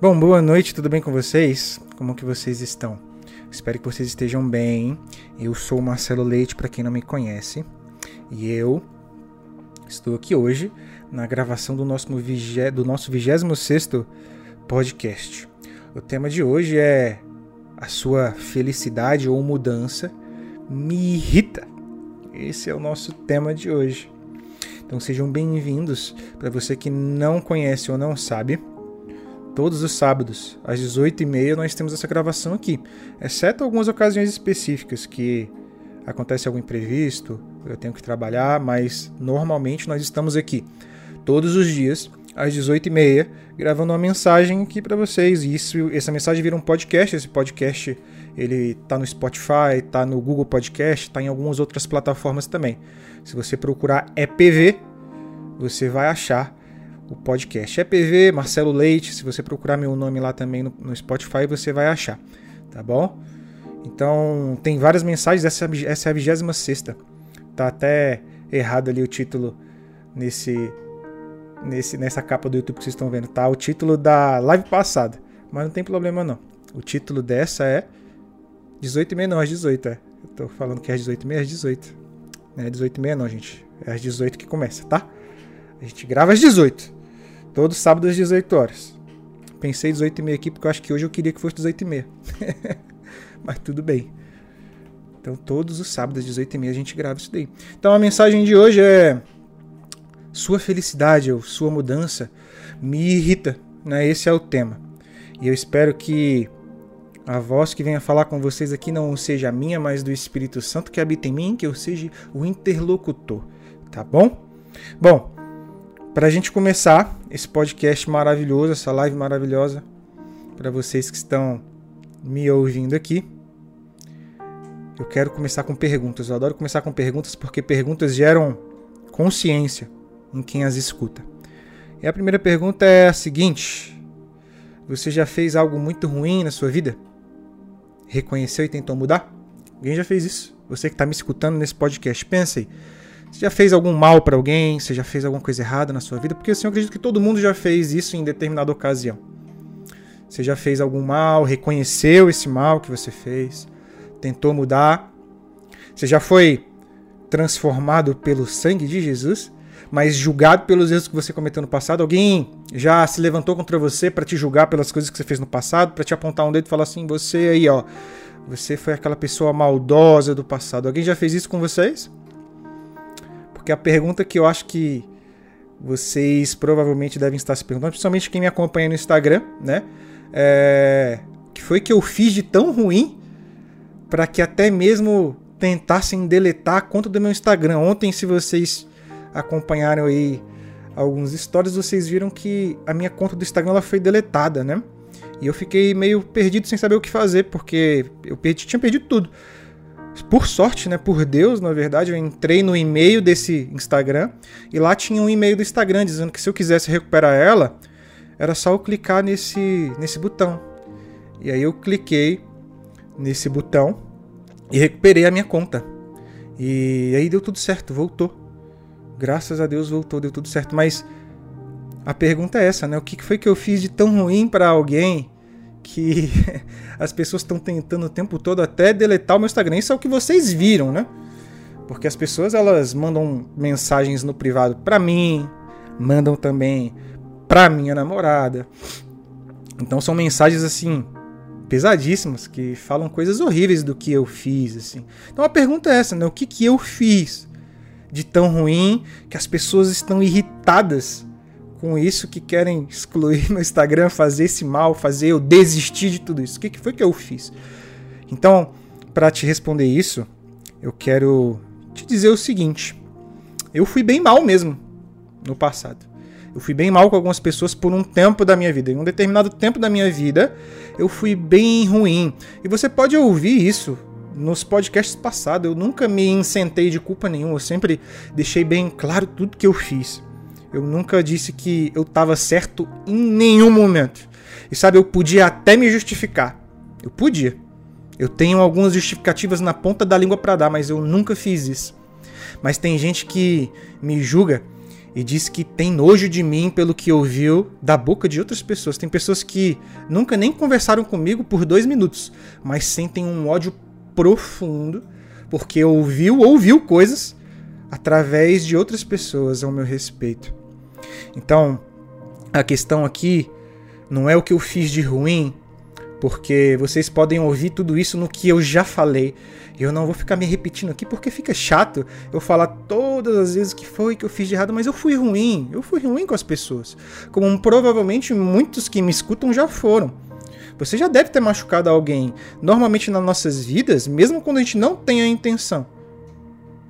Bom, boa noite, tudo bem com vocês? Como que vocês estão? Espero que vocês estejam bem. Eu sou o Marcelo Leite, para quem não me conhece, e eu estou aqui hoje na gravação do nosso, vigé, do nosso 26 podcast. O tema de hoje é a sua felicidade ou mudança me irrita. Esse é o nosso tema de hoje. Então sejam bem-vindos. Para você que não conhece ou não sabe, todos os sábados, às 18h30, nós temos essa gravação aqui. Exceto algumas ocasiões específicas que acontece algum imprevisto, eu tenho que trabalhar, mas normalmente nós estamos aqui todos os dias, às 18h30, gravando uma mensagem aqui para vocês. E isso, essa mensagem vira um podcast. Esse podcast ele tá no Spotify, tá no Google Podcast, tá em algumas outras plataformas também. Se você procurar EPV, você vai achar o podcast. EPV, Marcelo Leite, se você procurar meu nome lá também no, no Spotify, você vai achar, tá bom? Então, tem várias mensagens, essa, essa é a 26 Tá até errado ali o título nesse, nesse nessa capa do YouTube que vocês estão vendo, tá? O título da live passada, mas não tem problema não. O título dessa é 18 e não, às 18, é. Eu tô falando que é às 18 e meia, às 18. Não é 18 e meia não, gente. É às 18 que começa, tá? A gente grava às 18. Todo sábado às 18 horas. Pensei 18 e meia aqui porque eu acho que hoje eu queria que fosse 18 e meia. Mas tudo bem. Então todos os sábados às 18 e meia a gente grava isso daí. Então a mensagem de hoje é... Sua felicidade ou sua mudança me irrita. Né? Esse é o tema. E eu espero que a voz que venha falar com vocês aqui não seja a minha, mas do Espírito Santo que habita em mim, que eu seja o interlocutor, tá bom? Bom, para a gente começar esse podcast maravilhoso, essa live maravilhosa, para vocês que estão me ouvindo aqui, eu quero começar com perguntas. Eu adoro começar com perguntas porque perguntas geram consciência em quem as escuta. E a primeira pergunta é a seguinte: Você já fez algo muito ruim na sua vida? reconheceu e tentou mudar? Alguém já fez isso? Você que está me escutando nesse podcast, pense aí. Você já fez algum mal para alguém? Você já fez alguma coisa errada na sua vida? Porque assim, eu acredito que todo mundo já fez isso em determinada ocasião. Você já fez algum mal, reconheceu esse mal que você fez, tentou mudar. Você já foi transformado pelo sangue de Jesus, mas julgado pelos erros que você cometeu no passado. Alguém já se levantou contra você para te julgar pelas coisas que você fez no passado, para te apontar um dedo e falar assim: você aí, ó, você foi aquela pessoa maldosa do passado. Alguém já fez isso com vocês? Porque a pergunta que eu acho que vocês provavelmente devem estar se perguntando, principalmente quem me acompanha no Instagram, né? É, que foi que eu fiz de tão ruim para que até mesmo tentassem deletar a conta do meu Instagram. Ontem, se vocês acompanharam aí alguns stories, vocês viram que a minha conta do Instagram ela foi deletada, né? E eu fiquei meio perdido sem saber o que fazer, porque eu perdi, tinha perdido tudo. Por sorte, né? Por Deus, na verdade, eu entrei no e-mail desse Instagram e lá tinha um e-mail do Instagram dizendo que se eu quisesse recuperar ela, era só eu clicar nesse, nesse botão. E aí eu cliquei nesse botão e recuperei a minha conta. E aí deu tudo certo, voltou. Graças a Deus voltou, deu tudo certo. Mas a pergunta é essa, né? O que foi que eu fiz de tão ruim para alguém que as pessoas estão tentando o tempo todo até deletar o meu Instagram? Isso é o que vocês viram, né? Porque as pessoas elas mandam mensagens no privado para mim, mandam também para minha namorada. Então são mensagens assim pesadíssimas que falam coisas horríveis do que eu fiz assim. Então a pergunta é essa, né? O que que eu fiz de tão ruim que as pessoas estão irritadas com isso, que querem excluir meu Instagram, fazer esse mal, fazer eu desistir de tudo isso. O que, que foi que eu fiz? Então, para te responder isso, eu quero te dizer o seguinte: eu fui bem mal mesmo no passado. Eu fui bem mal com algumas pessoas por um tempo da minha vida. Em um determinado tempo da minha vida, eu fui bem ruim. E você pode ouvir isso nos podcasts passados, eu nunca me incentei de culpa nenhuma, eu sempre deixei bem claro tudo que eu fiz. Eu nunca disse que eu estava certo em nenhum momento. E sabe, eu podia até me justificar. Eu podia. Eu tenho algumas justificativas na ponta da língua para dar, mas eu nunca fiz isso. Mas tem gente que me julga e diz que tem nojo de mim pelo que ouviu da boca de outras pessoas. Tem pessoas que nunca nem conversaram comigo por dois minutos, mas sentem um ódio profundo porque ouviu ouviu coisas através de outras pessoas ao meu respeito. Então, a questão aqui não é o que eu fiz de ruim, porque vocês podem ouvir tudo isso no que eu já falei. Eu não vou ficar me repetindo aqui porque fica chato eu falar todas as vezes que foi que eu fiz de errado, mas eu fui ruim. Eu fui ruim com as pessoas. Como provavelmente muitos que me escutam já foram. Você já deve ter machucado alguém. Normalmente nas nossas vidas, mesmo quando a gente não tem a intenção,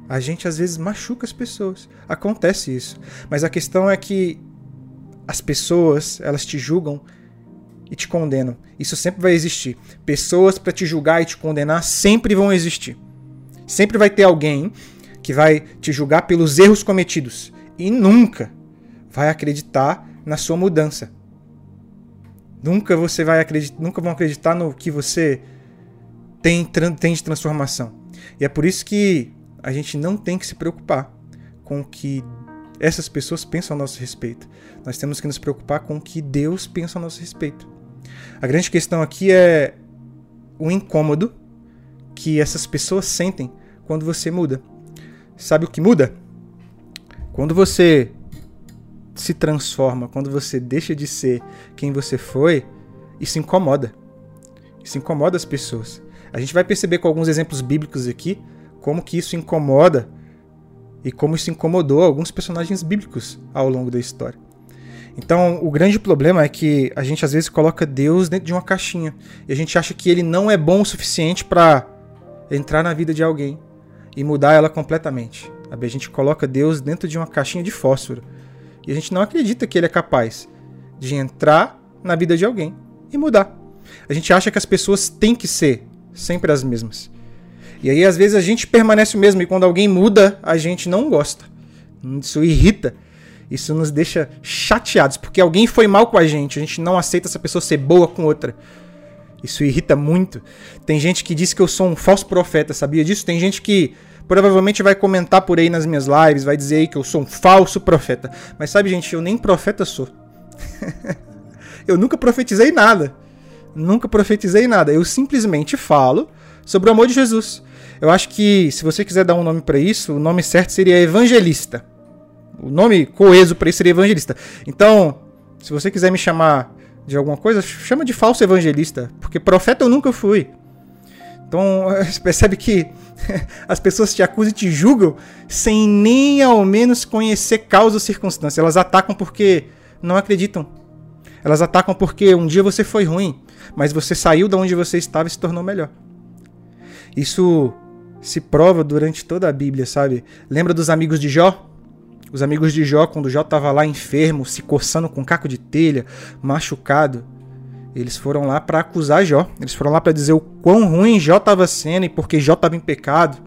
a gente às vezes machuca as pessoas. Acontece isso. Mas a questão é que as pessoas, elas te julgam e te condenam. Isso sempre vai existir. Pessoas para te julgar e te condenar sempre vão existir. Sempre vai ter alguém que vai te julgar pelos erros cometidos e nunca vai acreditar na sua mudança. Nunca você vai acreditar, nunca vão acreditar no que você tem, tem de transformação. E é por isso que a gente não tem que se preocupar com o que essas pessoas pensam a nosso respeito. Nós temos que nos preocupar com o que Deus pensa a nosso respeito. A grande questão aqui é o incômodo que essas pessoas sentem quando você muda. Sabe o que muda? Quando você se transforma, quando você deixa de ser quem você foi, isso incomoda. Isso incomoda as pessoas. A gente vai perceber com alguns exemplos bíblicos aqui como que isso incomoda e como isso incomodou alguns personagens bíblicos ao longo da história. Então, o grande problema é que a gente às vezes coloca Deus dentro de uma caixinha e a gente acha que ele não é bom o suficiente para entrar na vida de alguém e mudar ela completamente. A gente coloca Deus dentro de uma caixinha de fósforo e a gente não acredita que ele é capaz de entrar na vida de alguém e mudar. A gente acha que as pessoas têm que ser sempre as mesmas. E aí, às vezes, a gente permanece o mesmo, e quando alguém muda, a gente não gosta. Isso irrita. Isso nos deixa chateados, porque alguém foi mal com a gente, a gente não aceita essa pessoa ser boa com outra. Isso irrita muito. Tem gente que diz que eu sou um falso profeta, sabia disso? Tem gente que provavelmente vai comentar por aí nas minhas lives, vai dizer aí que eu sou um falso profeta. Mas sabe, gente, eu nem profeta sou. eu nunca profetizei nada. Nunca profetizei nada. Eu simplesmente falo sobre o amor de Jesus. Eu acho que se você quiser dar um nome para isso, o nome certo seria evangelista. O nome coeso para isso seria evangelista. Então, se você quiser me chamar de alguma coisa, chama de falso evangelista, porque profeta eu nunca fui. Então, você percebe que as pessoas te acusam e te julgam sem nem ao menos conhecer causa ou circunstância. Elas atacam porque não acreditam. Elas atacam porque um dia você foi ruim, mas você saiu de onde você estava e se tornou melhor. Isso se prova durante toda a Bíblia, sabe? Lembra dos amigos de Jó? Os amigos de Jó, quando Jó estava lá enfermo, se coçando com caco de telha, machucado, eles foram lá para acusar Jó. Eles foram lá para dizer o quão ruim Jó estava sendo e porque Jó estava em pecado.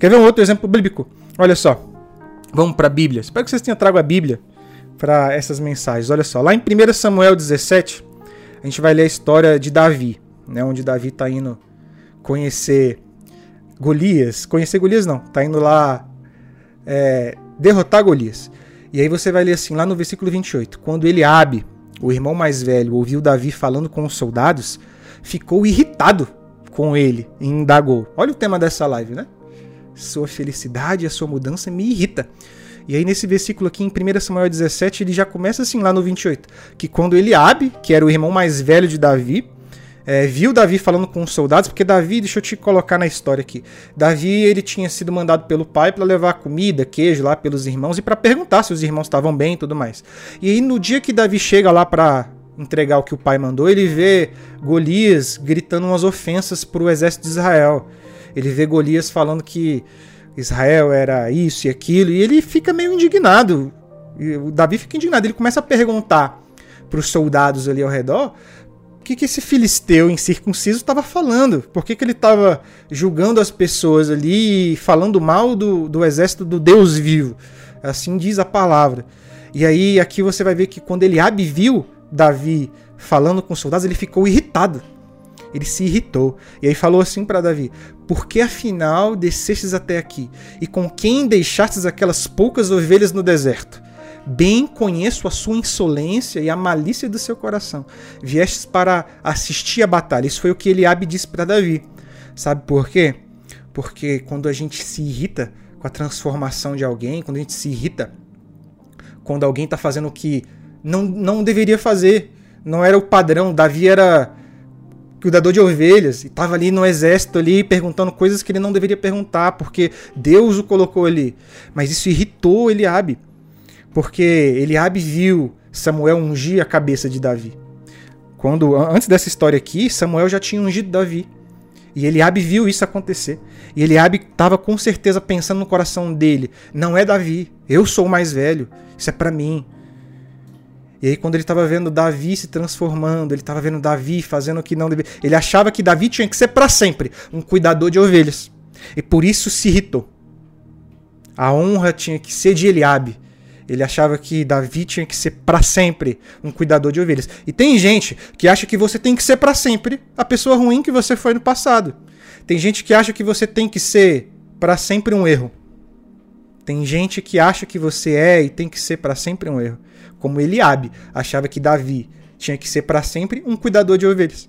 Quer ver um outro exemplo bíblico? Olha só. Vamos para a Bíblia. Espero que vocês tenham trago a Bíblia para essas mensagens. Olha só. Lá em 1 Samuel 17, a gente vai ler a história de Davi, né, onde Davi está indo conhecer Golias. Conhecer Golias não. Está indo lá é, derrotar Golias. E aí você vai ler assim, lá no versículo 28. Quando Eliabe, o irmão mais velho, ouviu Davi falando com os soldados, ficou irritado com ele e indagou. Olha o tema dessa live, né? Sua felicidade e a sua mudança me irrita. E aí nesse versículo aqui em 1 Samuel 17, ele já começa assim lá no 28, que quando Eliabe, que era o irmão mais velho de Davi, é, viu Davi falando com os soldados, porque Davi, deixa eu te colocar na história aqui. Davi, ele tinha sido mandado pelo pai para levar comida, queijo lá pelos irmãos e para perguntar se os irmãos estavam bem e tudo mais. E aí no dia que Davi chega lá para entregar o que o pai mandou, ele vê Golias gritando umas ofensas para o exército de Israel. Ele vê Golias falando que Israel era isso e aquilo, e ele fica meio indignado. O Davi fica indignado, ele começa a perguntar para os soldados ali ao redor que, que esse filisteu incircunciso estava falando? Por que, que ele estava julgando as pessoas ali e falando mal do, do exército do Deus vivo? Assim diz a palavra. E aí aqui você vai ver que quando Eliabe viu Davi falando com os soldados, ele ficou irritado. Ele se irritou. E aí falou assim para Davi: Por que afinal descestes até aqui? E com quem deixastes aquelas poucas ovelhas no deserto? Bem conheço a sua insolência e a malícia do seu coração. Viestes para assistir a batalha. Isso foi o que Eliabe disse para Davi. Sabe por quê? Porque quando a gente se irrita com a transformação de alguém, quando a gente se irrita quando alguém está fazendo o que não, não deveria fazer, não era o padrão. Davi era cuidador de ovelhas e estava ali no exército ali perguntando coisas que ele não deveria perguntar porque Deus o colocou ali. Mas isso irritou Eliabe, porque Eliabe viu Samuel ungir a cabeça de Davi. Quando antes dessa história aqui, Samuel já tinha ungido Davi. E Eliabe viu isso acontecer. E Eliabe estava com certeza pensando no coração dele: não é Davi, eu sou o mais velho, isso é para mim. E aí, quando ele estava vendo Davi se transformando, ele estava vendo Davi fazendo o que não deveria. Ele achava que Davi tinha que ser para sempre um cuidador de ovelhas. E por isso se irritou. A honra tinha que ser de Eliabe. Ele achava que Davi tinha que ser para sempre um cuidador de ovelhas. E tem gente que acha que você tem que ser para sempre a pessoa ruim que você foi no passado. Tem gente que acha que você tem que ser para sempre um erro. Tem gente que acha que você é e tem que ser para sempre um erro. Como Eliabe achava que Davi tinha que ser para sempre um cuidador de ovelhas.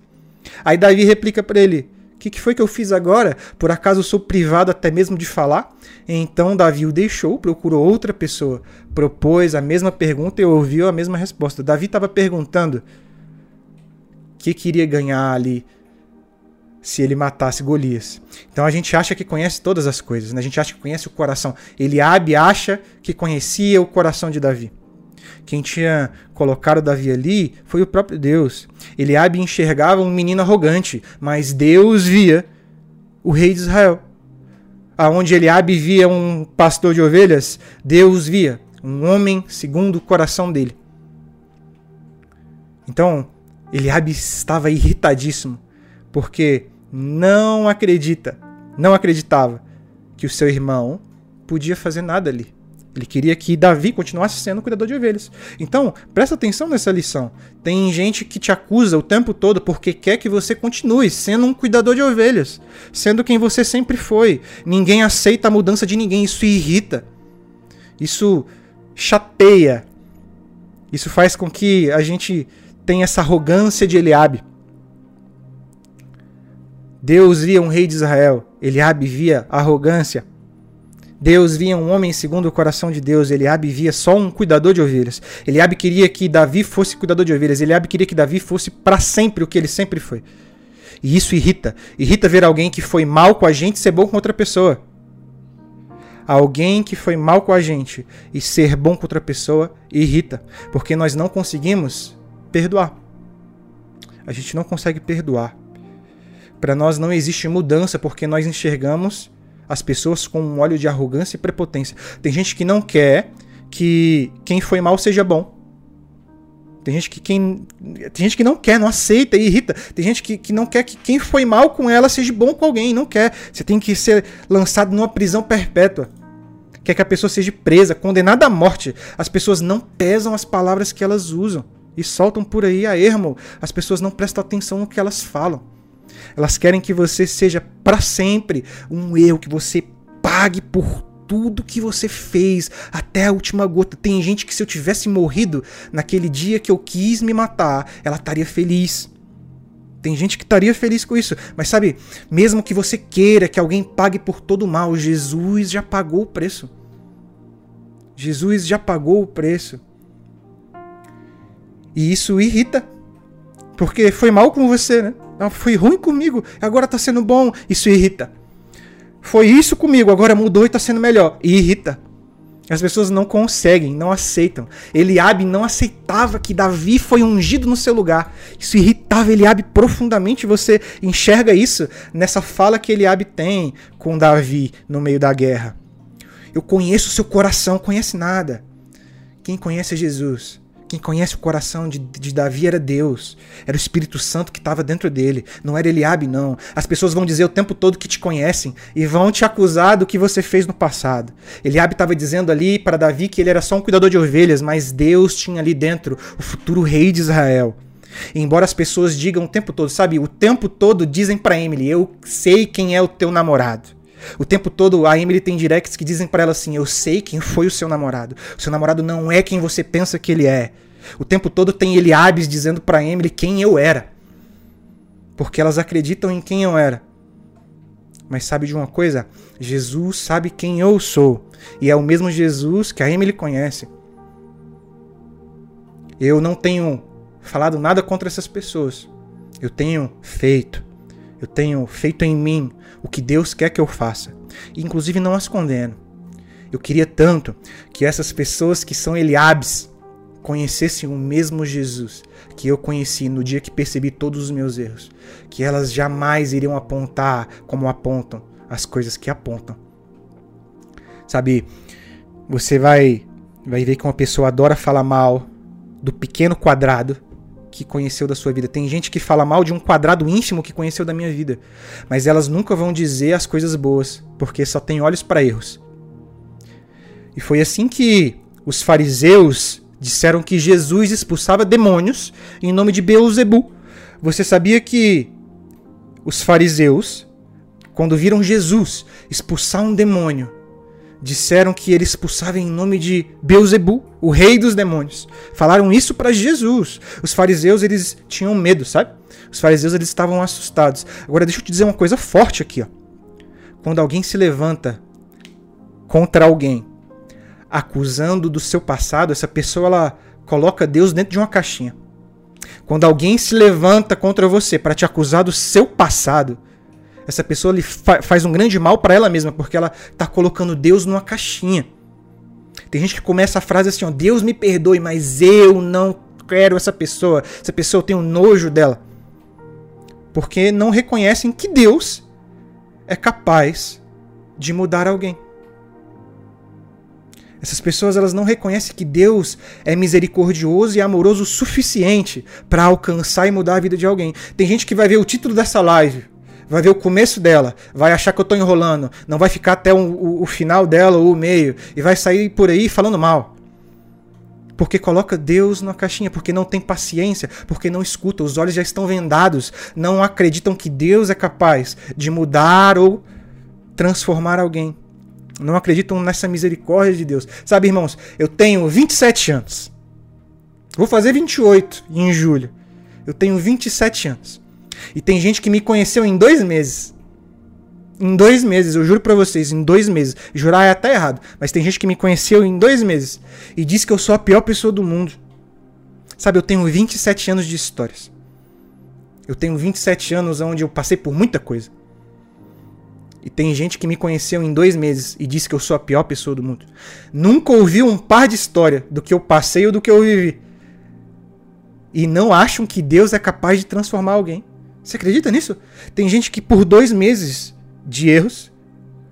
Aí Davi replica para ele: O que, que foi que eu fiz agora? Por acaso sou privado até mesmo de falar? Então Davi o deixou, procurou outra pessoa, propôs a mesma pergunta e ouviu a mesma resposta. Davi estava perguntando o que queria ganhar ali se ele matasse Golias. Então a gente acha que conhece todas as coisas, né? a gente acha que conhece o coração. Eliabe acha que conhecia o coração de Davi. Quem tinha colocado Davi ali foi o próprio Deus. Eliabe enxergava um menino arrogante, mas Deus via o rei de Israel. Aonde Eliabe via um pastor de ovelhas, Deus via um homem segundo o coração dele. Então, Eliabe estava irritadíssimo, porque não acredita, não acreditava que o seu irmão podia fazer nada ali. Ele queria que Davi continuasse sendo cuidador de ovelhas. Então, presta atenção nessa lição. Tem gente que te acusa o tempo todo porque quer que você continue sendo um cuidador de ovelhas, sendo quem você sempre foi. Ninguém aceita a mudança de ninguém, isso irrita. Isso chateia. Isso faz com que a gente tenha essa arrogância de Eliabe. Deus via um rei de Israel, Eliabe via arrogância. Deus via um homem segundo o coração de Deus. Eliabe via só um cuidador de ovelhas. Eliabe queria que Davi fosse cuidador de ovelhas. Eliabe queria que Davi fosse para sempre o que ele sempre foi. E isso irrita. Irrita ver alguém que foi mal com a gente ser bom com outra pessoa. Alguém que foi mal com a gente e ser bom com outra pessoa irrita, porque nós não conseguimos perdoar. A gente não consegue perdoar. Para nós não existe mudança porque nós enxergamos as pessoas com um óleo de arrogância e prepotência. Tem gente que não quer que quem foi mal seja bom. Tem gente que, quem, tem gente que não quer, não aceita e irrita. Tem gente que, que não quer que quem foi mal com ela seja bom com alguém. Não quer. Você tem que ser lançado numa prisão perpétua. Quer que a pessoa seja presa, condenada à morte. As pessoas não pesam as palavras que elas usam e soltam por aí a ermo. As pessoas não prestam atenção no que elas falam. Elas querem que você seja para sempre um eu, que você pague por tudo que você fez até a última gota. Tem gente que se eu tivesse morrido naquele dia que eu quis me matar, ela estaria feliz. Tem gente que estaria feliz com isso, mas sabe, mesmo que você queira que alguém pague por todo o mal, Jesus já pagou o preço. Jesus já pagou o preço. E isso irrita, porque foi mal com você, né? Foi ruim comigo, agora tá sendo bom. Isso irrita. Foi isso comigo, agora mudou e tá sendo melhor. E irrita. As pessoas não conseguem, não aceitam. Eliabe não aceitava que Davi foi ungido no seu lugar. Isso irritava Eliabe profundamente. Você enxerga isso nessa fala que Eliabe tem com Davi no meio da guerra. Eu conheço seu coração, conhece nada. Quem conhece é Jesus. Quem conhece o coração de, de Davi era Deus. Era o Espírito Santo que estava dentro dele. Não era Eliabe, não. As pessoas vão dizer o tempo todo que te conhecem e vão te acusar do que você fez no passado. Eliabe estava dizendo ali para Davi que ele era só um cuidador de ovelhas, mas Deus tinha ali dentro o futuro rei de Israel. Embora as pessoas digam o tempo todo, sabe, o tempo todo dizem para Emily, eu sei quem é o teu namorado. O tempo todo a Emily tem directs que dizem para ela assim: Eu sei quem foi o seu namorado. O seu namorado não é quem você pensa que ele é. O tempo todo tem Eliabes dizendo para Emily quem eu era. Porque elas acreditam em quem eu era. Mas sabe de uma coisa? Jesus sabe quem eu sou. E é o mesmo Jesus que a Emily conhece. Eu não tenho falado nada contra essas pessoas. Eu tenho feito. Eu tenho feito em mim o que Deus quer que eu faça. E, inclusive não as condeno. Eu queria tanto que essas pessoas que são Eliabes conhecessem o mesmo Jesus que eu conheci no dia que percebi todos os meus erros. Que elas jamais iriam apontar como apontam as coisas que apontam. Sabe, você vai vai ver que uma pessoa adora falar mal do pequeno quadrado que conheceu da sua vida. Tem gente que fala mal de um quadrado ínfimo que conheceu da minha vida, mas elas nunca vão dizer as coisas boas, porque só tem olhos para erros. E foi assim que os fariseus disseram que Jesus expulsava demônios em nome de Beuzebu. Você sabia que os fariseus, quando viram Jesus expulsar um demônio, disseram que ele expulsava em nome de Beuzebu, o rei dos demônios. Falaram isso para Jesus. Os fariseus, eles tinham medo, sabe? Os fariseus, eles estavam assustados. Agora, deixa eu te dizer uma coisa forte aqui, ó. Quando alguém se levanta contra alguém, acusando do seu passado, essa pessoa, ela coloca Deus dentro de uma caixinha. Quando alguém se levanta contra você para te acusar do seu passado, essa pessoa fa faz um grande mal para ela mesma, porque ela tá colocando Deus numa caixinha. Tem gente que começa a frase assim, ó, Deus me perdoe, mas eu não quero essa pessoa. Essa pessoa eu tenho nojo dela. Porque não reconhecem que Deus é capaz de mudar alguém. Essas pessoas elas não reconhecem que Deus é misericordioso e amoroso o suficiente para alcançar e mudar a vida de alguém. Tem gente que vai ver o título dessa live vai ver o começo dela, vai achar que eu tô enrolando, não vai ficar até o, o, o final dela ou o meio, e vai sair por aí falando mal. Porque coloca Deus na caixinha, porque não tem paciência, porque não escuta, os olhos já estão vendados, não acreditam que Deus é capaz de mudar ou transformar alguém. Não acreditam nessa misericórdia de Deus. Sabe, irmãos, eu tenho 27 anos. Vou fazer 28 em julho. Eu tenho 27 anos. E tem gente que me conheceu em dois meses. Em dois meses, eu juro pra vocês, em dois meses. Jurar é até errado, mas tem gente que me conheceu em dois meses e diz que eu sou a pior pessoa do mundo. Sabe, eu tenho 27 anos de histórias. Eu tenho 27 anos onde eu passei por muita coisa. E tem gente que me conheceu em dois meses e disse que eu sou a pior pessoa do mundo. Nunca ouviu um par de história do que eu passei ou do que eu vivi. E não acham que Deus é capaz de transformar alguém. Você acredita nisso? Tem gente que por dois meses de erros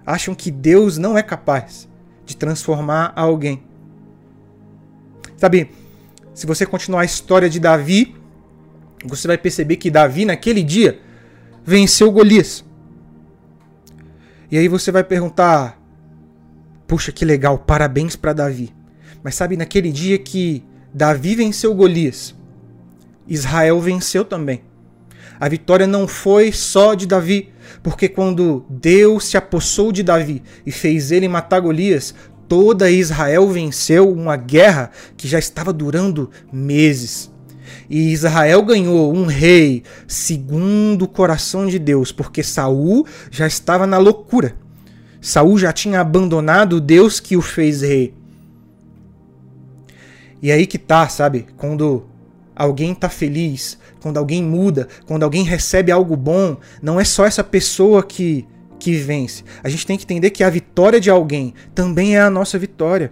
acham que Deus não é capaz de transformar alguém. Sabe, se você continuar a história de Davi, você vai perceber que Davi, naquele dia, venceu Golias. E aí você vai perguntar: puxa, que legal, parabéns para Davi. Mas sabe, naquele dia que Davi venceu Golias, Israel venceu também. A vitória não foi só de Davi, porque quando Deus se apossou de Davi e fez ele matar Golias, toda Israel venceu uma guerra que já estava durando meses. E Israel ganhou um rei segundo o coração de Deus, porque Saul já estava na loucura. Saul já tinha abandonado o Deus que o fez rei. E aí que tá, sabe? Quando alguém está feliz, quando alguém muda, quando alguém recebe algo bom, não é só essa pessoa que, que vence. A gente tem que entender que a vitória de alguém também é a nossa vitória.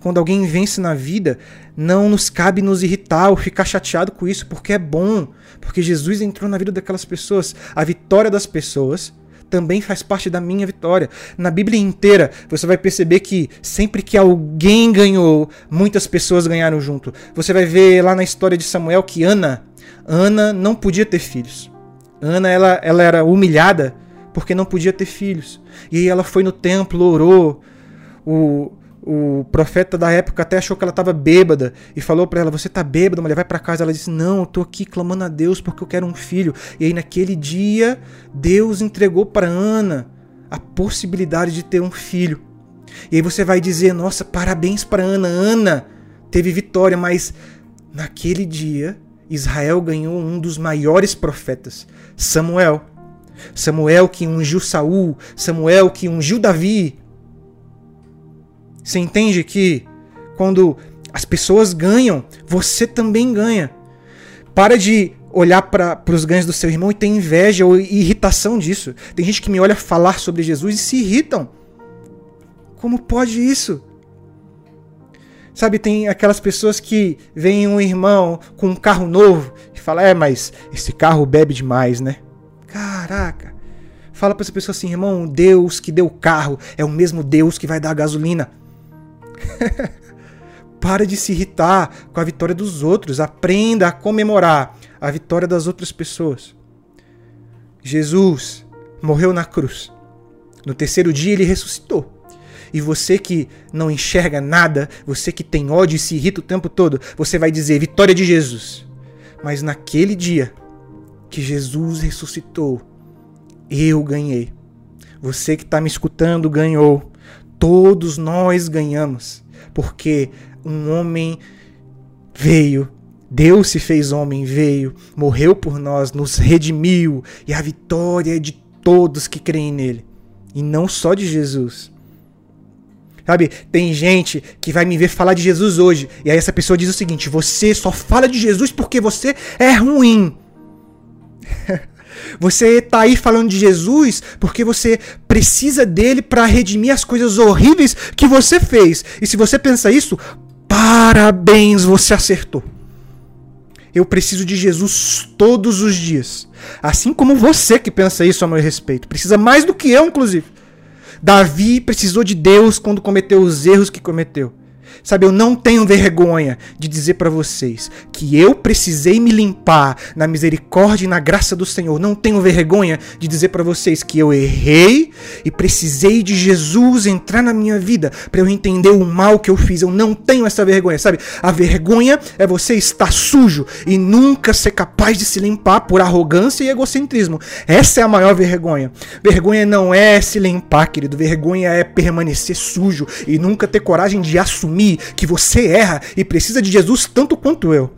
Quando alguém vence na vida, não nos cabe nos irritar ou ficar chateado com isso, porque é bom, porque Jesus entrou na vida daquelas pessoas. A vitória das pessoas também faz parte da minha vitória. Na Bíblia inteira, você vai perceber que sempre que alguém ganhou, muitas pessoas ganharam junto. Você vai ver lá na história de Samuel que Ana, Ana não podia ter filhos. Ana ela, ela era humilhada porque não podia ter filhos. E aí ela foi no templo, orou. O, o profeta da época até achou que ela estava bêbada e falou para ela: Você tá bêbada, mulher, vai para casa. Ela disse: Não, eu tô aqui clamando a Deus porque eu quero um filho. E aí, naquele dia, Deus entregou para Ana a possibilidade de ter um filho. E aí você vai dizer: Nossa, parabéns para Ana. Ana teve vitória, mas naquele dia, Israel ganhou um dos maiores profetas, Samuel. Samuel que ungiu Saul, Samuel que ungiu Davi, você entende que quando as pessoas ganham, você também ganha. Para de olhar para os ganhos do seu irmão e ter inveja ou irritação disso. Tem gente que me olha falar sobre Jesus e se irritam. Como pode isso? Sabe, tem aquelas pessoas que veem um irmão com um carro novo e fala: "É, mas esse carro bebe demais, né?" Caraca. Fala para essa pessoa assim: "Irmão, Deus que deu o carro é o mesmo Deus que vai dar a gasolina." Para de se irritar com a vitória dos outros. Aprenda a comemorar a vitória das outras pessoas. Jesus morreu na cruz. No terceiro dia ele ressuscitou. E você que não enxerga nada, você que tem ódio e se irrita o tempo todo, você vai dizer vitória de Jesus. Mas naquele dia que Jesus ressuscitou, eu ganhei. Você que está me escutando ganhou. Todos nós ganhamos, porque um homem veio, Deus se fez homem, veio, morreu por nós, nos redimiu, e a vitória é de todos que creem nele, e não só de Jesus. Sabe, tem gente que vai me ver falar de Jesus hoje, e aí essa pessoa diz o seguinte: você só fala de Jesus porque você é ruim. Você está aí falando de Jesus porque você precisa dele para redimir as coisas horríveis que você fez. E se você pensa isso, parabéns, você acertou. Eu preciso de Jesus todos os dias. Assim como você que pensa isso a meu respeito. Precisa mais do que eu, inclusive. Davi precisou de Deus quando cometeu os erros que cometeu. Sabe, eu não tenho vergonha de dizer para vocês que eu precisei me limpar na misericórdia e na graça do Senhor. Não tenho vergonha de dizer para vocês que eu errei e precisei de Jesus entrar na minha vida para eu entender o mal que eu fiz. Eu não tenho essa vergonha, sabe? A vergonha é você estar sujo e nunca ser capaz de se limpar por arrogância e egocentrismo. Essa é a maior vergonha. Vergonha não é se limpar, querido. Vergonha é permanecer sujo e nunca ter coragem de assumir que você erra e precisa de Jesus tanto quanto eu,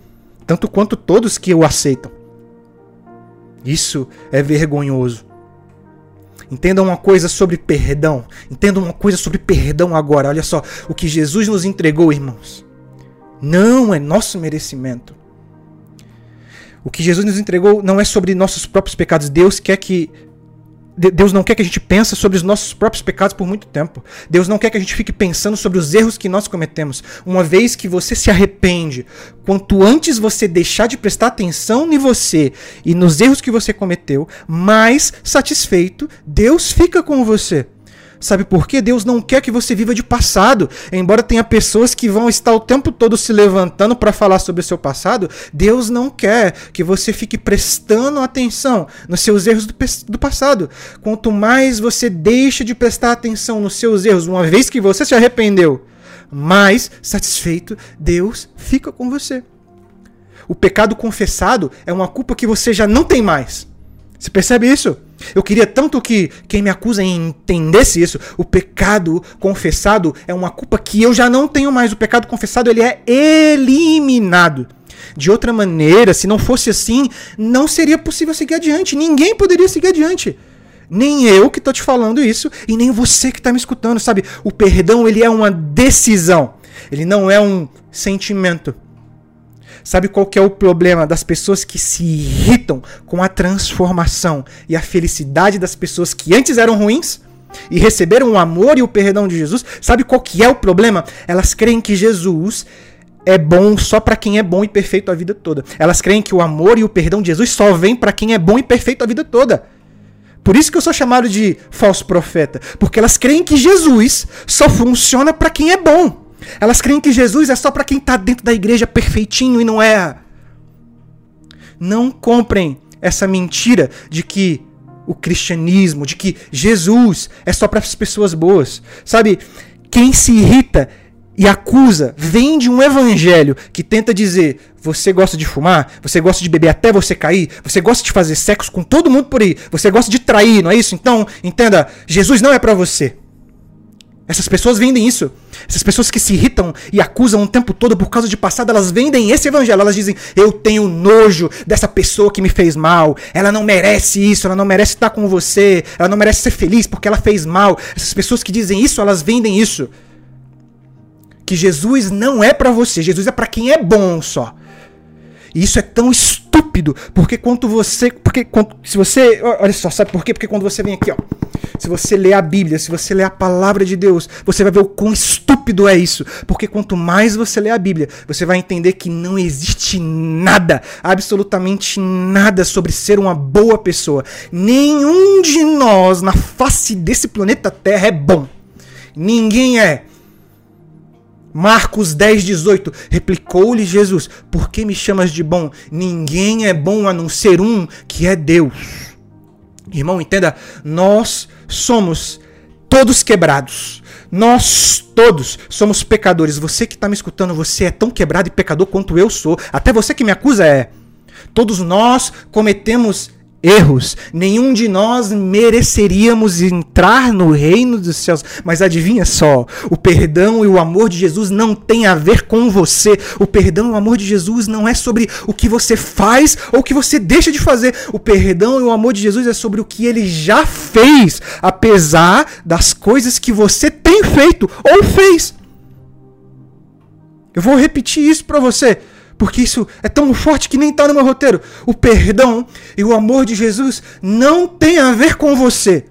tanto quanto todos que o aceitam. Isso é vergonhoso. Entendam uma coisa sobre perdão. Entendam uma coisa sobre perdão agora. Olha só, o que Jesus nos entregou, irmãos, não é nosso merecimento. O que Jesus nos entregou não é sobre nossos próprios pecados. Deus quer que Deus não quer que a gente pense sobre os nossos próprios pecados por muito tempo. Deus não quer que a gente fique pensando sobre os erros que nós cometemos. Uma vez que você se arrepende, quanto antes você deixar de prestar atenção em você e nos erros que você cometeu, mais satisfeito Deus fica com você. Sabe por quê? Deus não quer que você viva de passado. Embora tenha pessoas que vão estar o tempo todo se levantando para falar sobre o seu passado, Deus não quer que você fique prestando atenção nos seus erros do, do passado. Quanto mais você deixa de prestar atenção nos seus erros, uma vez que você se arrependeu, mais satisfeito Deus fica com você. O pecado confessado é uma culpa que você já não tem mais. Você percebe isso? Eu queria tanto que quem me acusa entendesse isso. O pecado confessado é uma culpa que eu já não tenho mais. O pecado confessado ele é eliminado. De outra maneira, se não fosse assim, não seria possível seguir adiante. Ninguém poderia seguir adiante. Nem eu que estou te falando isso e nem você que está me escutando, sabe? O perdão ele é uma decisão. Ele não é um sentimento. Sabe qual que é o problema das pessoas que se irritam com a transformação e a felicidade das pessoas que antes eram ruins? E receberam o amor e o perdão de Jesus? Sabe qual que é o problema? Elas creem que Jesus é bom só para quem é bom e perfeito a vida toda. Elas creem que o amor e o perdão de Jesus só vem para quem é bom e perfeito a vida toda. Por isso que eu sou chamado de falso profeta, porque elas creem que Jesus só funciona para quem é bom. Elas creem que Jesus é só para quem está dentro da igreja perfeitinho e não é. Não comprem essa mentira de que o cristianismo, de que Jesus é só para as pessoas boas. Sabe? quem se irrita e acusa, vende um evangelho que tenta dizer: você gosta de fumar, você gosta de beber até você cair, você gosta de fazer sexo com todo mundo por aí, você gosta de trair, não é isso? Então, entenda, Jesus não é para você. Essas pessoas vendem isso. Essas pessoas que se irritam e acusam o tempo todo por causa de passado, elas vendem esse evangelho. Elas dizem: Eu tenho nojo dessa pessoa que me fez mal. Ela não merece isso, ela não merece estar com você, ela não merece ser feliz porque ela fez mal. Essas pessoas que dizem isso, elas vendem isso. Que Jesus não é para você, Jesus é para quem é bom só. E isso é tão estúpido, porque quando você, porque se você, olha só, sabe por quê? Porque quando você vem aqui, ó, se você ler a Bíblia, se você ler a palavra de Deus, você vai ver o quão estúpido é isso. Porque quanto mais você lê a Bíblia, você vai entender que não existe nada, absolutamente nada sobre ser uma boa pessoa. Nenhum de nós na face desse planeta Terra é bom. Ninguém é. Marcos 10, 18. Replicou-lhe Jesus: Por que me chamas de bom? Ninguém é bom a não ser um que é Deus. Irmão, entenda, nós somos todos quebrados. Nós todos somos pecadores. Você que está me escutando, você é tão quebrado e pecador quanto eu sou. Até você que me acusa é. Todos nós cometemos erros. Nenhum de nós mereceríamos entrar no reino dos céus. Mas adivinha só, o perdão e o amor de Jesus não tem a ver com você. O perdão e o amor de Jesus não é sobre o que você faz ou o que você deixa de fazer. O perdão e o amor de Jesus é sobre o que ele já fez, apesar das coisas que você tem feito ou fez. Eu vou repetir isso para você porque isso é tão forte que nem está no meu roteiro. O perdão e o amor de Jesus não tem a ver com você.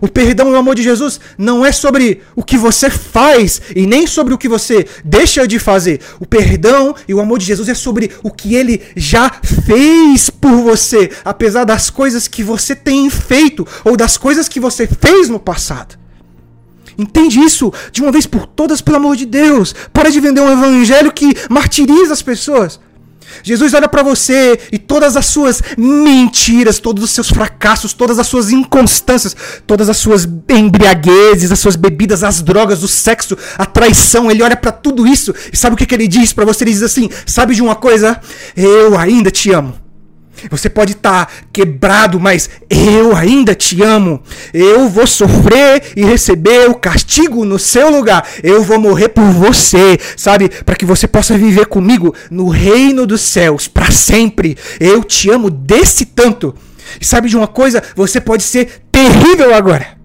O perdão e o amor de Jesus não é sobre o que você faz e nem sobre o que você deixa de fazer. O perdão e o amor de Jesus é sobre o que ele já fez por você, apesar das coisas que você tem feito ou das coisas que você fez no passado. Entende isso de uma vez por todas, pelo amor de Deus. Para de vender um evangelho que martiriza as pessoas. Jesus olha para você e todas as suas mentiras, todos os seus fracassos, todas as suas inconstâncias, todas as suas embriaguezes, as suas bebidas, as drogas, o sexo, a traição. Ele olha para tudo isso e sabe o que, que ele diz para você? Ele diz assim: Sabe de uma coisa? Eu ainda te amo. Você pode estar tá quebrado, mas eu ainda te amo. Eu vou sofrer e receber o castigo no seu lugar. Eu vou morrer por você, sabe? Para que você possa viver comigo no reino dos céus para sempre. Eu te amo desse tanto. E sabe de uma coisa? Você pode ser terrível agora.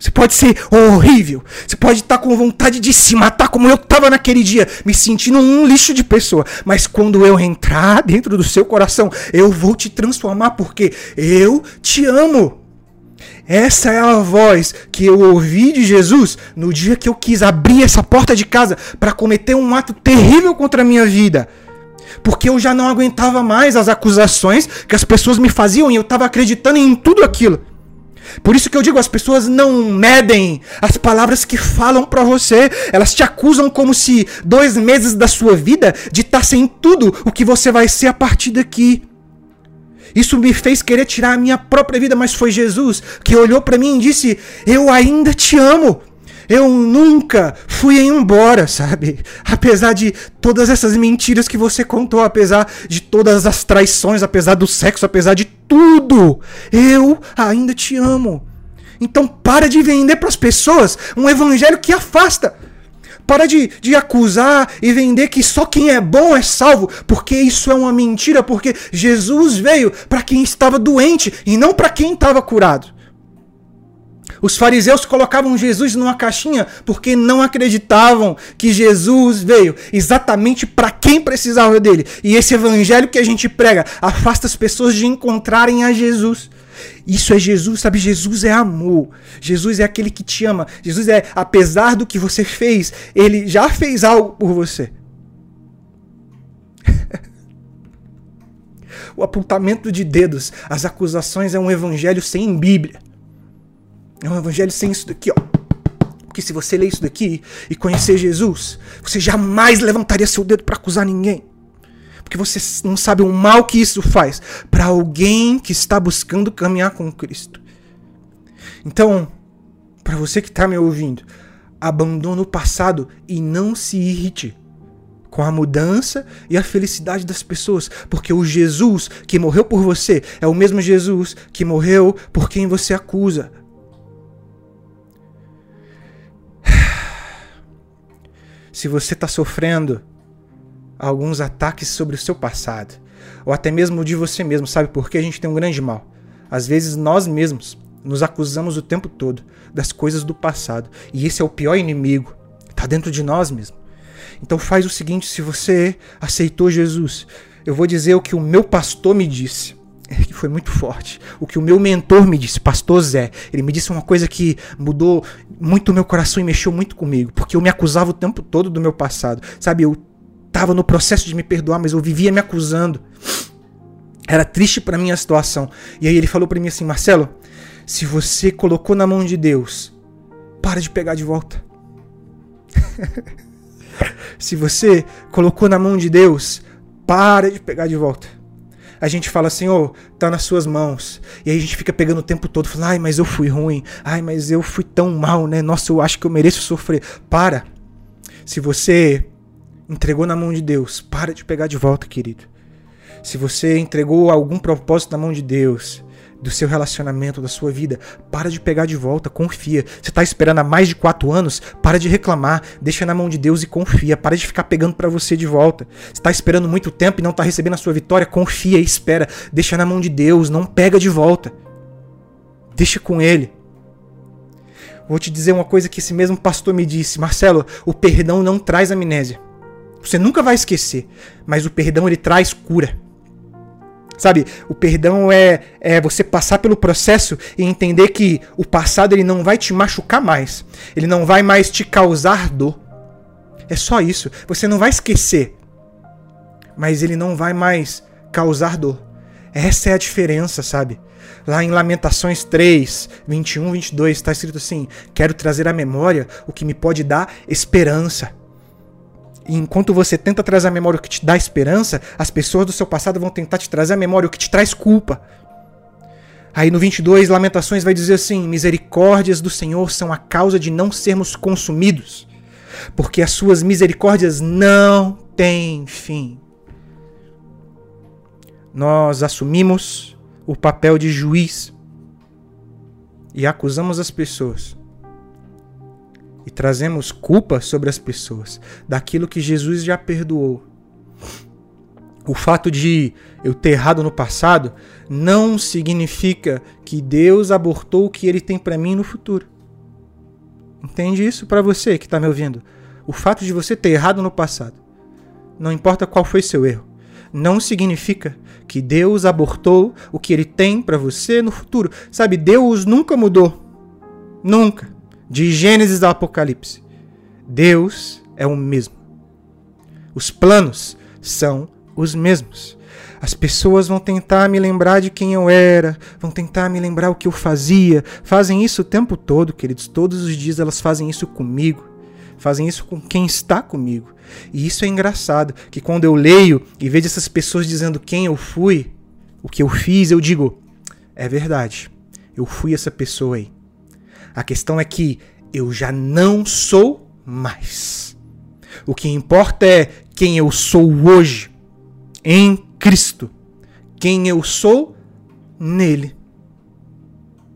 Você pode ser horrível. Você pode estar com vontade de se matar, como eu estava naquele dia, me sentindo um lixo de pessoa. Mas quando eu entrar dentro do seu coração, eu vou te transformar, porque eu te amo. Essa é a voz que eu ouvi de Jesus no dia que eu quis abrir essa porta de casa para cometer um ato terrível contra a minha vida. Porque eu já não aguentava mais as acusações que as pessoas me faziam e eu estava acreditando em tudo aquilo. Por isso que eu digo, as pessoas não medem as palavras que falam para você. Elas te acusam como se dois meses da sua vida ditassem tudo o que você vai ser a partir daqui. Isso me fez querer tirar a minha própria vida, mas foi Jesus que olhou para mim e disse: Eu ainda te amo. Eu nunca fui embora, sabe? Apesar de todas essas mentiras que você contou, apesar de todas as traições, apesar do sexo, apesar de tudo, eu ainda te amo. Então para de vender para as pessoas um evangelho que afasta. Para de, de acusar e vender que só quem é bom é salvo, porque isso é uma mentira, porque Jesus veio para quem estava doente e não para quem estava curado. Os fariseus colocavam Jesus numa caixinha porque não acreditavam que Jesus veio exatamente para quem precisava dele. E esse evangelho que a gente prega afasta as pessoas de encontrarem a Jesus. Isso é Jesus, sabe? Jesus é amor. Jesus é aquele que te ama. Jesus é, apesar do que você fez, ele já fez algo por você. o apontamento de dedos, as acusações é um evangelho sem Bíblia. É um evangelho sem isso daqui, ó. Porque se você ler isso daqui e conhecer Jesus, você jamais levantaria seu dedo para acusar ninguém. Porque você não sabe o mal que isso faz para alguém que está buscando caminhar com Cristo. Então, para você que está me ouvindo, abandone o passado e não se irrite com a mudança e a felicidade das pessoas, porque o Jesus que morreu por você é o mesmo Jesus que morreu por quem você acusa. Se você está sofrendo alguns ataques sobre o seu passado, ou até mesmo de você mesmo, sabe por que a gente tem um grande mal? Às vezes nós mesmos nos acusamos o tempo todo das coisas do passado, e esse é o pior inimigo, está dentro de nós mesmos. Então faz o seguinte, se você aceitou Jesus, eu vou dizer o que o meu pastor me disse que foi muito forte. O que o meu mentor me disse, pastor Zé, ele me disse uma coisa que mudou muito o meu coração e mexeu muito comigo, porque eu me acusava o tempo todo do meu passado. Sabe, eu estava no processo de me perdoar, mas eu vivia me acusando. Era triste para mim a situação. E aí ele falou para mim assim, Marcelo, se você colocou na mão de Deus, para de pegar de volta. se você colocou na mão de Deus, para de pegar de volta. A gente fala, Senhor, tá nas suas mãos. E aí a gente fica pegando o tempo todo, falando, ai, mas eu fui ruim. Ai, mas eu fui tão mal, né? Nossa, eu acho que eu mereço sofrer. Para. Se você entregou na mão de Deus, para de pegar de volta, querido. Se você entregou algum propósito na mão de Deus, do seu relacionamento, da sua vida, para de pegar de volta, confia. Você está esperando há mais de quatro anos, para de reclamar, deixa na mão de Deus e confia. Para de ficar pegando para você de volta. Você está esperando muito tempo e não está recebendo a sua vitória, confia e espera. Deixa na mão de Deus, não pega de volta. Deixa com Ele. Vou te dizer uma coisa que esse mesmo pastor me disse, Marcelo, o perdão não traz amnésia. Você nunca vai esquecer, mas o perdão ele traz cura. Sabe, o perdão é, é você passar pelo processo e entender que o passado ele não vai te machucar mais. Ele não vai mais te causar dor. É só isso. Você não vai esquecer. Mas ele não vai mais causar dor. Essa é a diferença, sabe? Lá em Lamentações 3, 21, 22, está escrito assim: Quero trazer à memória o que me pode dar esperança. E enquanto você tenta trazer a memória que te dá esperança, as pessoas do seu passado vão tentar te trazer a memória que te traz culpa. Aí no 22, Lamentações vai dizer assim: Misericórdias do Senhor são a causa de não sermos consumidos, porque as suas misericórdias não têm fim. Nós assumimos o papel de juiz e acusamos as pessoas e trazemos culpa sobre as pessoas daquilo que Jesus já perdoou. O fato de eu ter errado no passado não significa que Deus abortou o que ele tem para mim no futuro. Entende isso para você que está me ouvindo? O fato de você ter errado no passado, não importa qual foi seu erro, não significa que Deus abortou o que ele tem para você no futuro. Sabe, Deus nunca mudou. Nunca de Gênesis ao Apocalipse, Deus é o mesmo. Os planos são os mesmos. As pessoas vão tentar me lembrar de quem eu era, vão tentar me lembrar o que eu fazia. Fazem isso o tempo todo, queridos. Todos os dias elas fazem isso comigo. Fazem isso com quem está comigo. E isso é engraçado, que quando eu leio e vejo essas pessoas dizendo quem eu fui, o que eu fiz, eu digo: é verdade. Eu fui essa pessoa aí. A questão é que eu já não sou mais. O que importa é quem eu sou hoje em Cristo. Quem eu sou nele.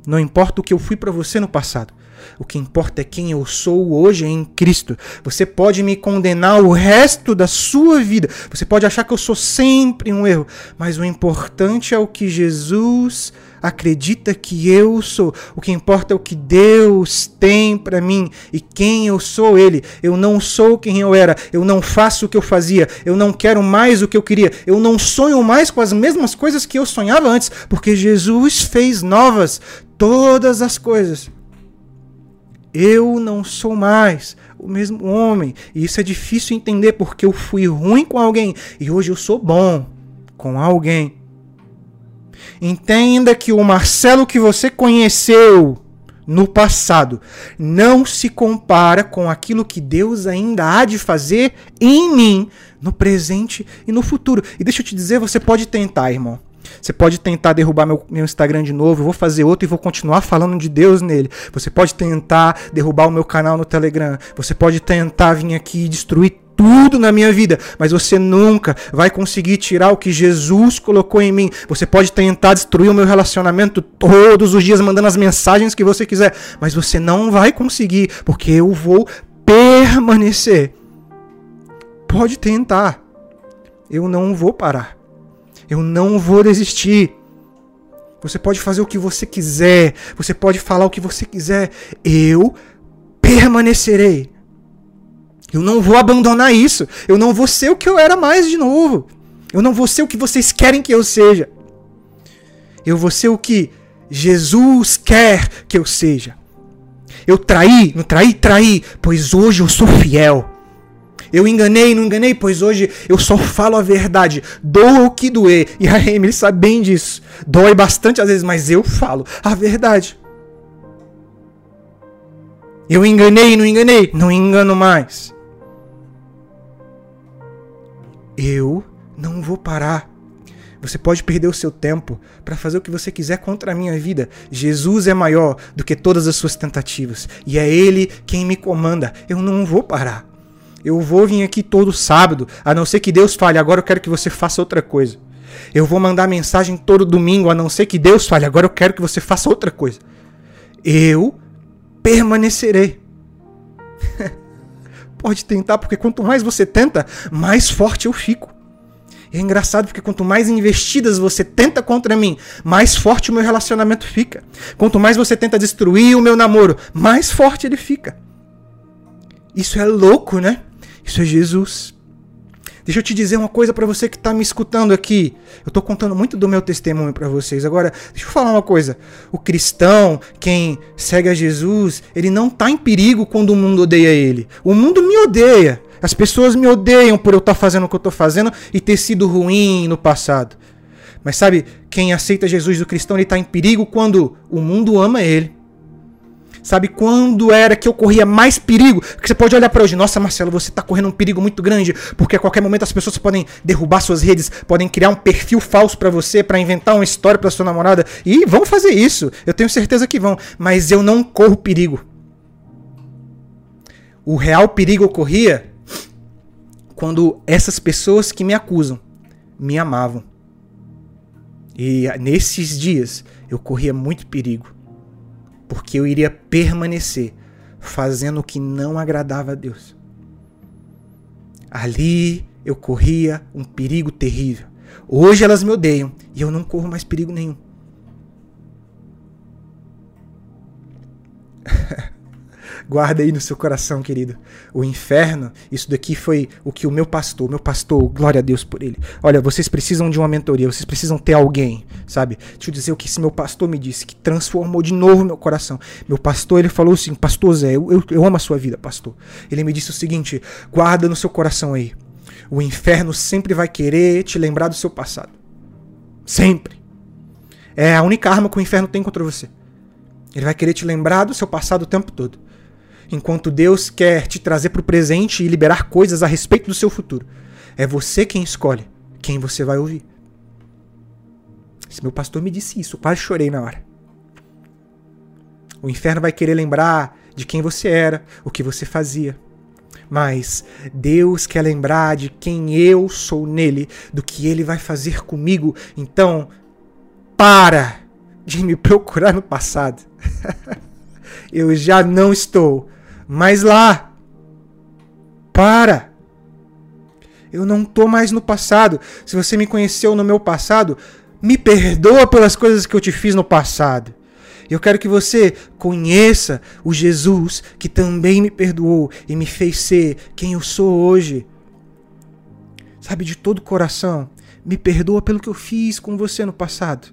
Não importa o que eu fui para você no passado. O que importa é quem eu sou hoje em Cristo. Você pode me condenar o resto da sua vida. Você pode achar que eu sou sempre um erro. Mas o importante é o que Jesus acredita que eu sou. O que importa é o que Deus tem para mim e quem eu sou Ele. Eu não sou quem eu era. Eu não faço o que eu fazia. Eu não quero mais o que eu queria. Eu não sonho mais com as mesmas coisas que eu sonhava antes, porque Jesus fez novas todas as coisas. Eu não sou mais o mesmo homem. E isso é difícil entender porque eu fui ruim com alguém e hoje eu sou bom com alguém. Entenda que o Marcelo que você conheceu no passado não se compara com aquilo que Deus ainda há de fazer em mim no presente e no futuro. E deixa eu te dizer, você pode tentar, irmão. Você pode tentar derrubar meu, meu Instagram de novo, eu vou fazer outro e vou continuar falando de Deus nele. Você pode tentar derrubar o meu canal no Telegram. Você pode tentar vir aqui e destruir tudo na minha vida, mas você nunca vai conseguir tirar o que Jesus colocou em mim. Você pode tentar destruir o meu relacionamento todos os dias, mandando as mensagens que você quiser, mas você não vai conseguir, porque eu vou permanecer. Pode tentar, eu não vou parar. Eu não vou desistir. Você pode fazer o que você quiser, você pode falar o que você quiser. Eu permanecerei. Eu não vou abandonar isso. Eu não vou ser o que eu era mais de novo. Eu não vou ser o que vocês querem que eu seja. Eu vou ser o que Jesus quer que eu seja. Eu traí, não traí, traí, pois hoje eu sou fiel. Eu enganei, não enganei, pois hoje eu só falo a verdade. Doa o que doer. E a Emily sabe bem disso. Dói bastante às vezes, mas eu falo a verdade. Eu enganei, não enganei, não engano mais. Eu não vou parar. Você pode perder o seu tempo para fazer o que você quiser contra a minha vida. Jesus é maior do que todas as suas tentativas e é Ele quem me comanda. Eu não vou parar. Eu vou vir aqui todo sábado, a não ser que Deus fale, agora eu quero que você faça outra coisa. Eu vou mandar mensagem todo domingo, a não ser que Deus fale, agora eu quero que você faça outra coisa. Eu permanecerei. Pode tentar, porque quanto mais você tenta, mais forte eu fico. E é engraçado porque quanto mais investidas você tenta contra mim, mais forte o meu relacionamento fica. Quanto mais você tenta destruir o meu namoro, mais forte ele fica. Isso é louco, né? Isso é Jesus. Deixa eu te dizer uma coisa para você que está me escutando aqui. Eu estou contando muito do meu testemunho para vocês. Agora, deixa eu falar uma coisa. O cristão, quem segue a Jesus, ele não está em perigo quando o mundo odeia ele. O mundo me odeia. As pessoas me odeiam por eu estar tá fazendo o que eu estou fazendo e ter sido ruim no passado. Mas sabe, quem aceita Jesus, o cristão, ele está em perigo quando o mundo ama ele. Sabe quando era que eu corria mais perigo? Porque você pode olhar para hoje, nossa Marcelo, você está correndo um perigo muito grande, porque a qualquer momento as pessoas podem derrubar suas redes, podem criar um perfil falso para você, para inventar uma história para sua namorada, e vão fazer isso. Eu tenho certeza que vão, mas eu não corro perigo. O real perigo ocorria quando essas pessoas que me acusam me amavam. E nesses dias eu corria muito perigo porque eu iria permanecer fazendo o que não agradava a Deus. Ali eu corria um perigo terrível. Hoje elas me odeiam e eu não corro mais perigo nenhum. Guarda aí no seu coração, querido. O inferno, isso daqui foi o que o meu pastor, meu pastor, glória a Deus por ele. Olha, vocês precisam de uma mentoria, vocês precisam ter alguém, sabe? Deixa eu dizer o que esse meu pastor me disse, que transformou de novo meu coração. Meu pastor, ele falou assim: Pastor Zé, eu, eu, eu amo a sua vida, pastor. Ele me disse o seguinte: guarda no seu coração aí. O inferno sempre vai querer te lembrar do seu passado. Sempre. É a única arma que o inferno tem contra você. Ele vai querer te lembrar do seu passado o tempo todo enquanto Deus quer te trazer para o presente e liberar coisas a respeito do seu futuro. É você quem escolhe quem você vai ouvir. Esse meu pastor me disse isso, quase chorei na hora. O inferno vai querer lembrar de quem você era, o que você fazia. Mas Deus quer lembrar de quem eu sou nele, do que ele vai fazer comigo. Então, para de me procurar no passado. eu já não estou mas lá, para. Eu não tô mais no passado. Se você me conheceu no meu passado, me perdoa pelas coisas que eu te fiz no passado. Eu quero que você conheça o Jesus que também me perdoou e me fez ser quem eu sou hoje. Sabe, de todo o coração, me perdoa pelo que eu fiz com você no passado.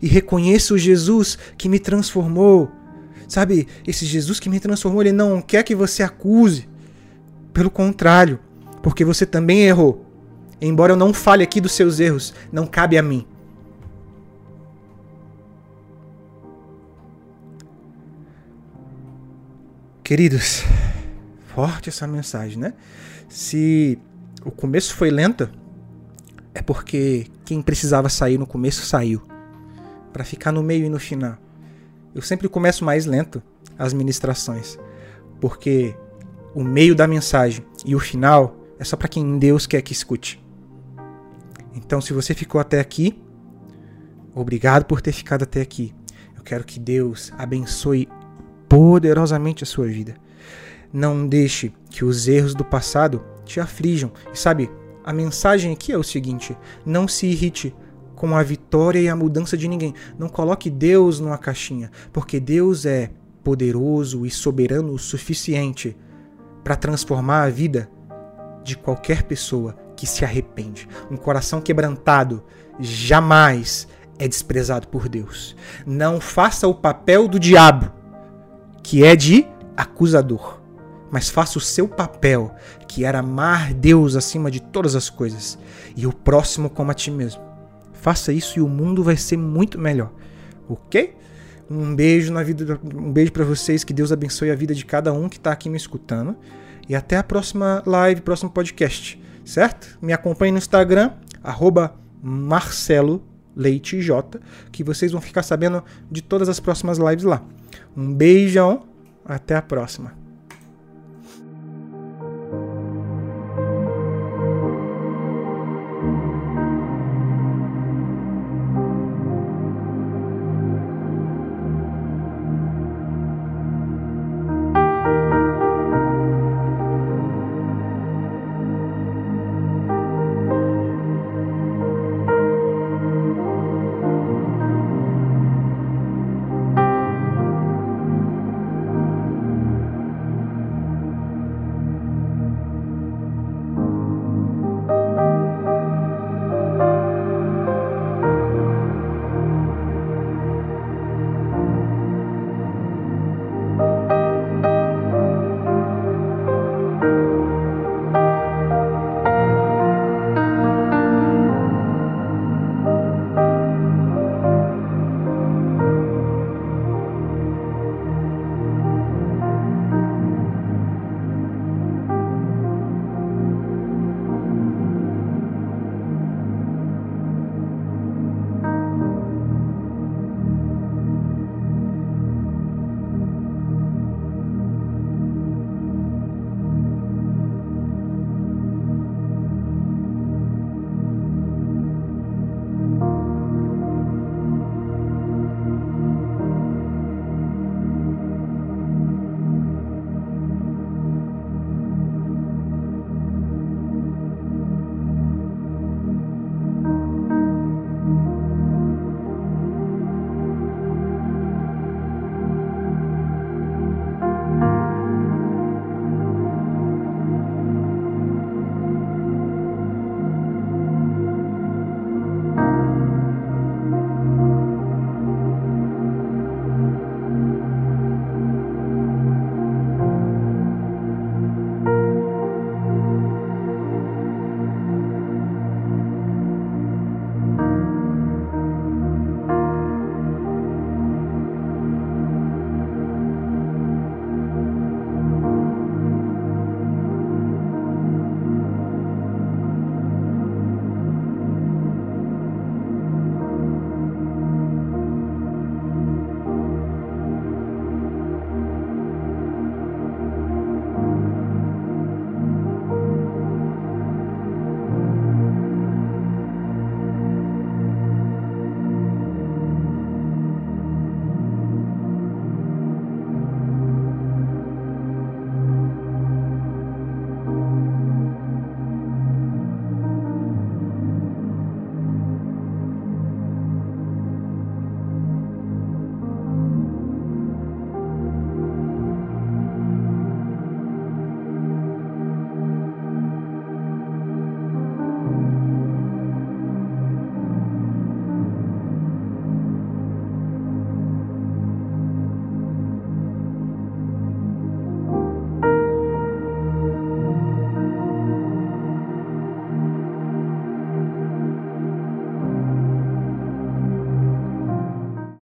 E reconheça o Jesus que me transformou Sabe, esse Jesus que me transformou, ele não quer que você acuse. Pelo contrário, porque você também errou. Embora eu não fale aqui dos seus erros, não cabe a mim. Queridos, forte essa mensagem, né? Se o começo foi lento, é porque quem precisava sair no começo saiu, para ficar no meio e no final. Eu sempre começo mais lento as ministrações, porque o meio da mensagem e o final é só para quem Deus quer que escute. Então, se você ficou até aqui, obrigado por ter ficado até aqui. Eu quero que Deus abençoe poderosamente a sua vida. Não deixe que os erros do passado te aflijam. E sabe, a mensagem aqui é o seguinte: não se irrite com a vitória e a mudança de ninguém. Não coloque Deus numa caixinha, porque Deus é poderoso e soberano o suficiente para transformar a vida de qualquer pessoa que se arrepende. Um coração quebrantado jamais é desprezado por Deus. Não faça o papel do diabo, que é de acusador, mas faça o seu papel, que era amar Deus acima de todas as coisas e o próximo como a ti mesmo. Faça isso e o mundo vai ser muito melhor. OK? Um beijo na vida, um beijo para vocês, que Deus abençoe a vida de cada um que está aqui me escutando e até a próxima live, próximo podcast, certo? Me acompanhe no Instagram Marcelo Leite J, que vocês vão ficar sabendo de todas as próximas lives lá. Um beijão, até a próxima.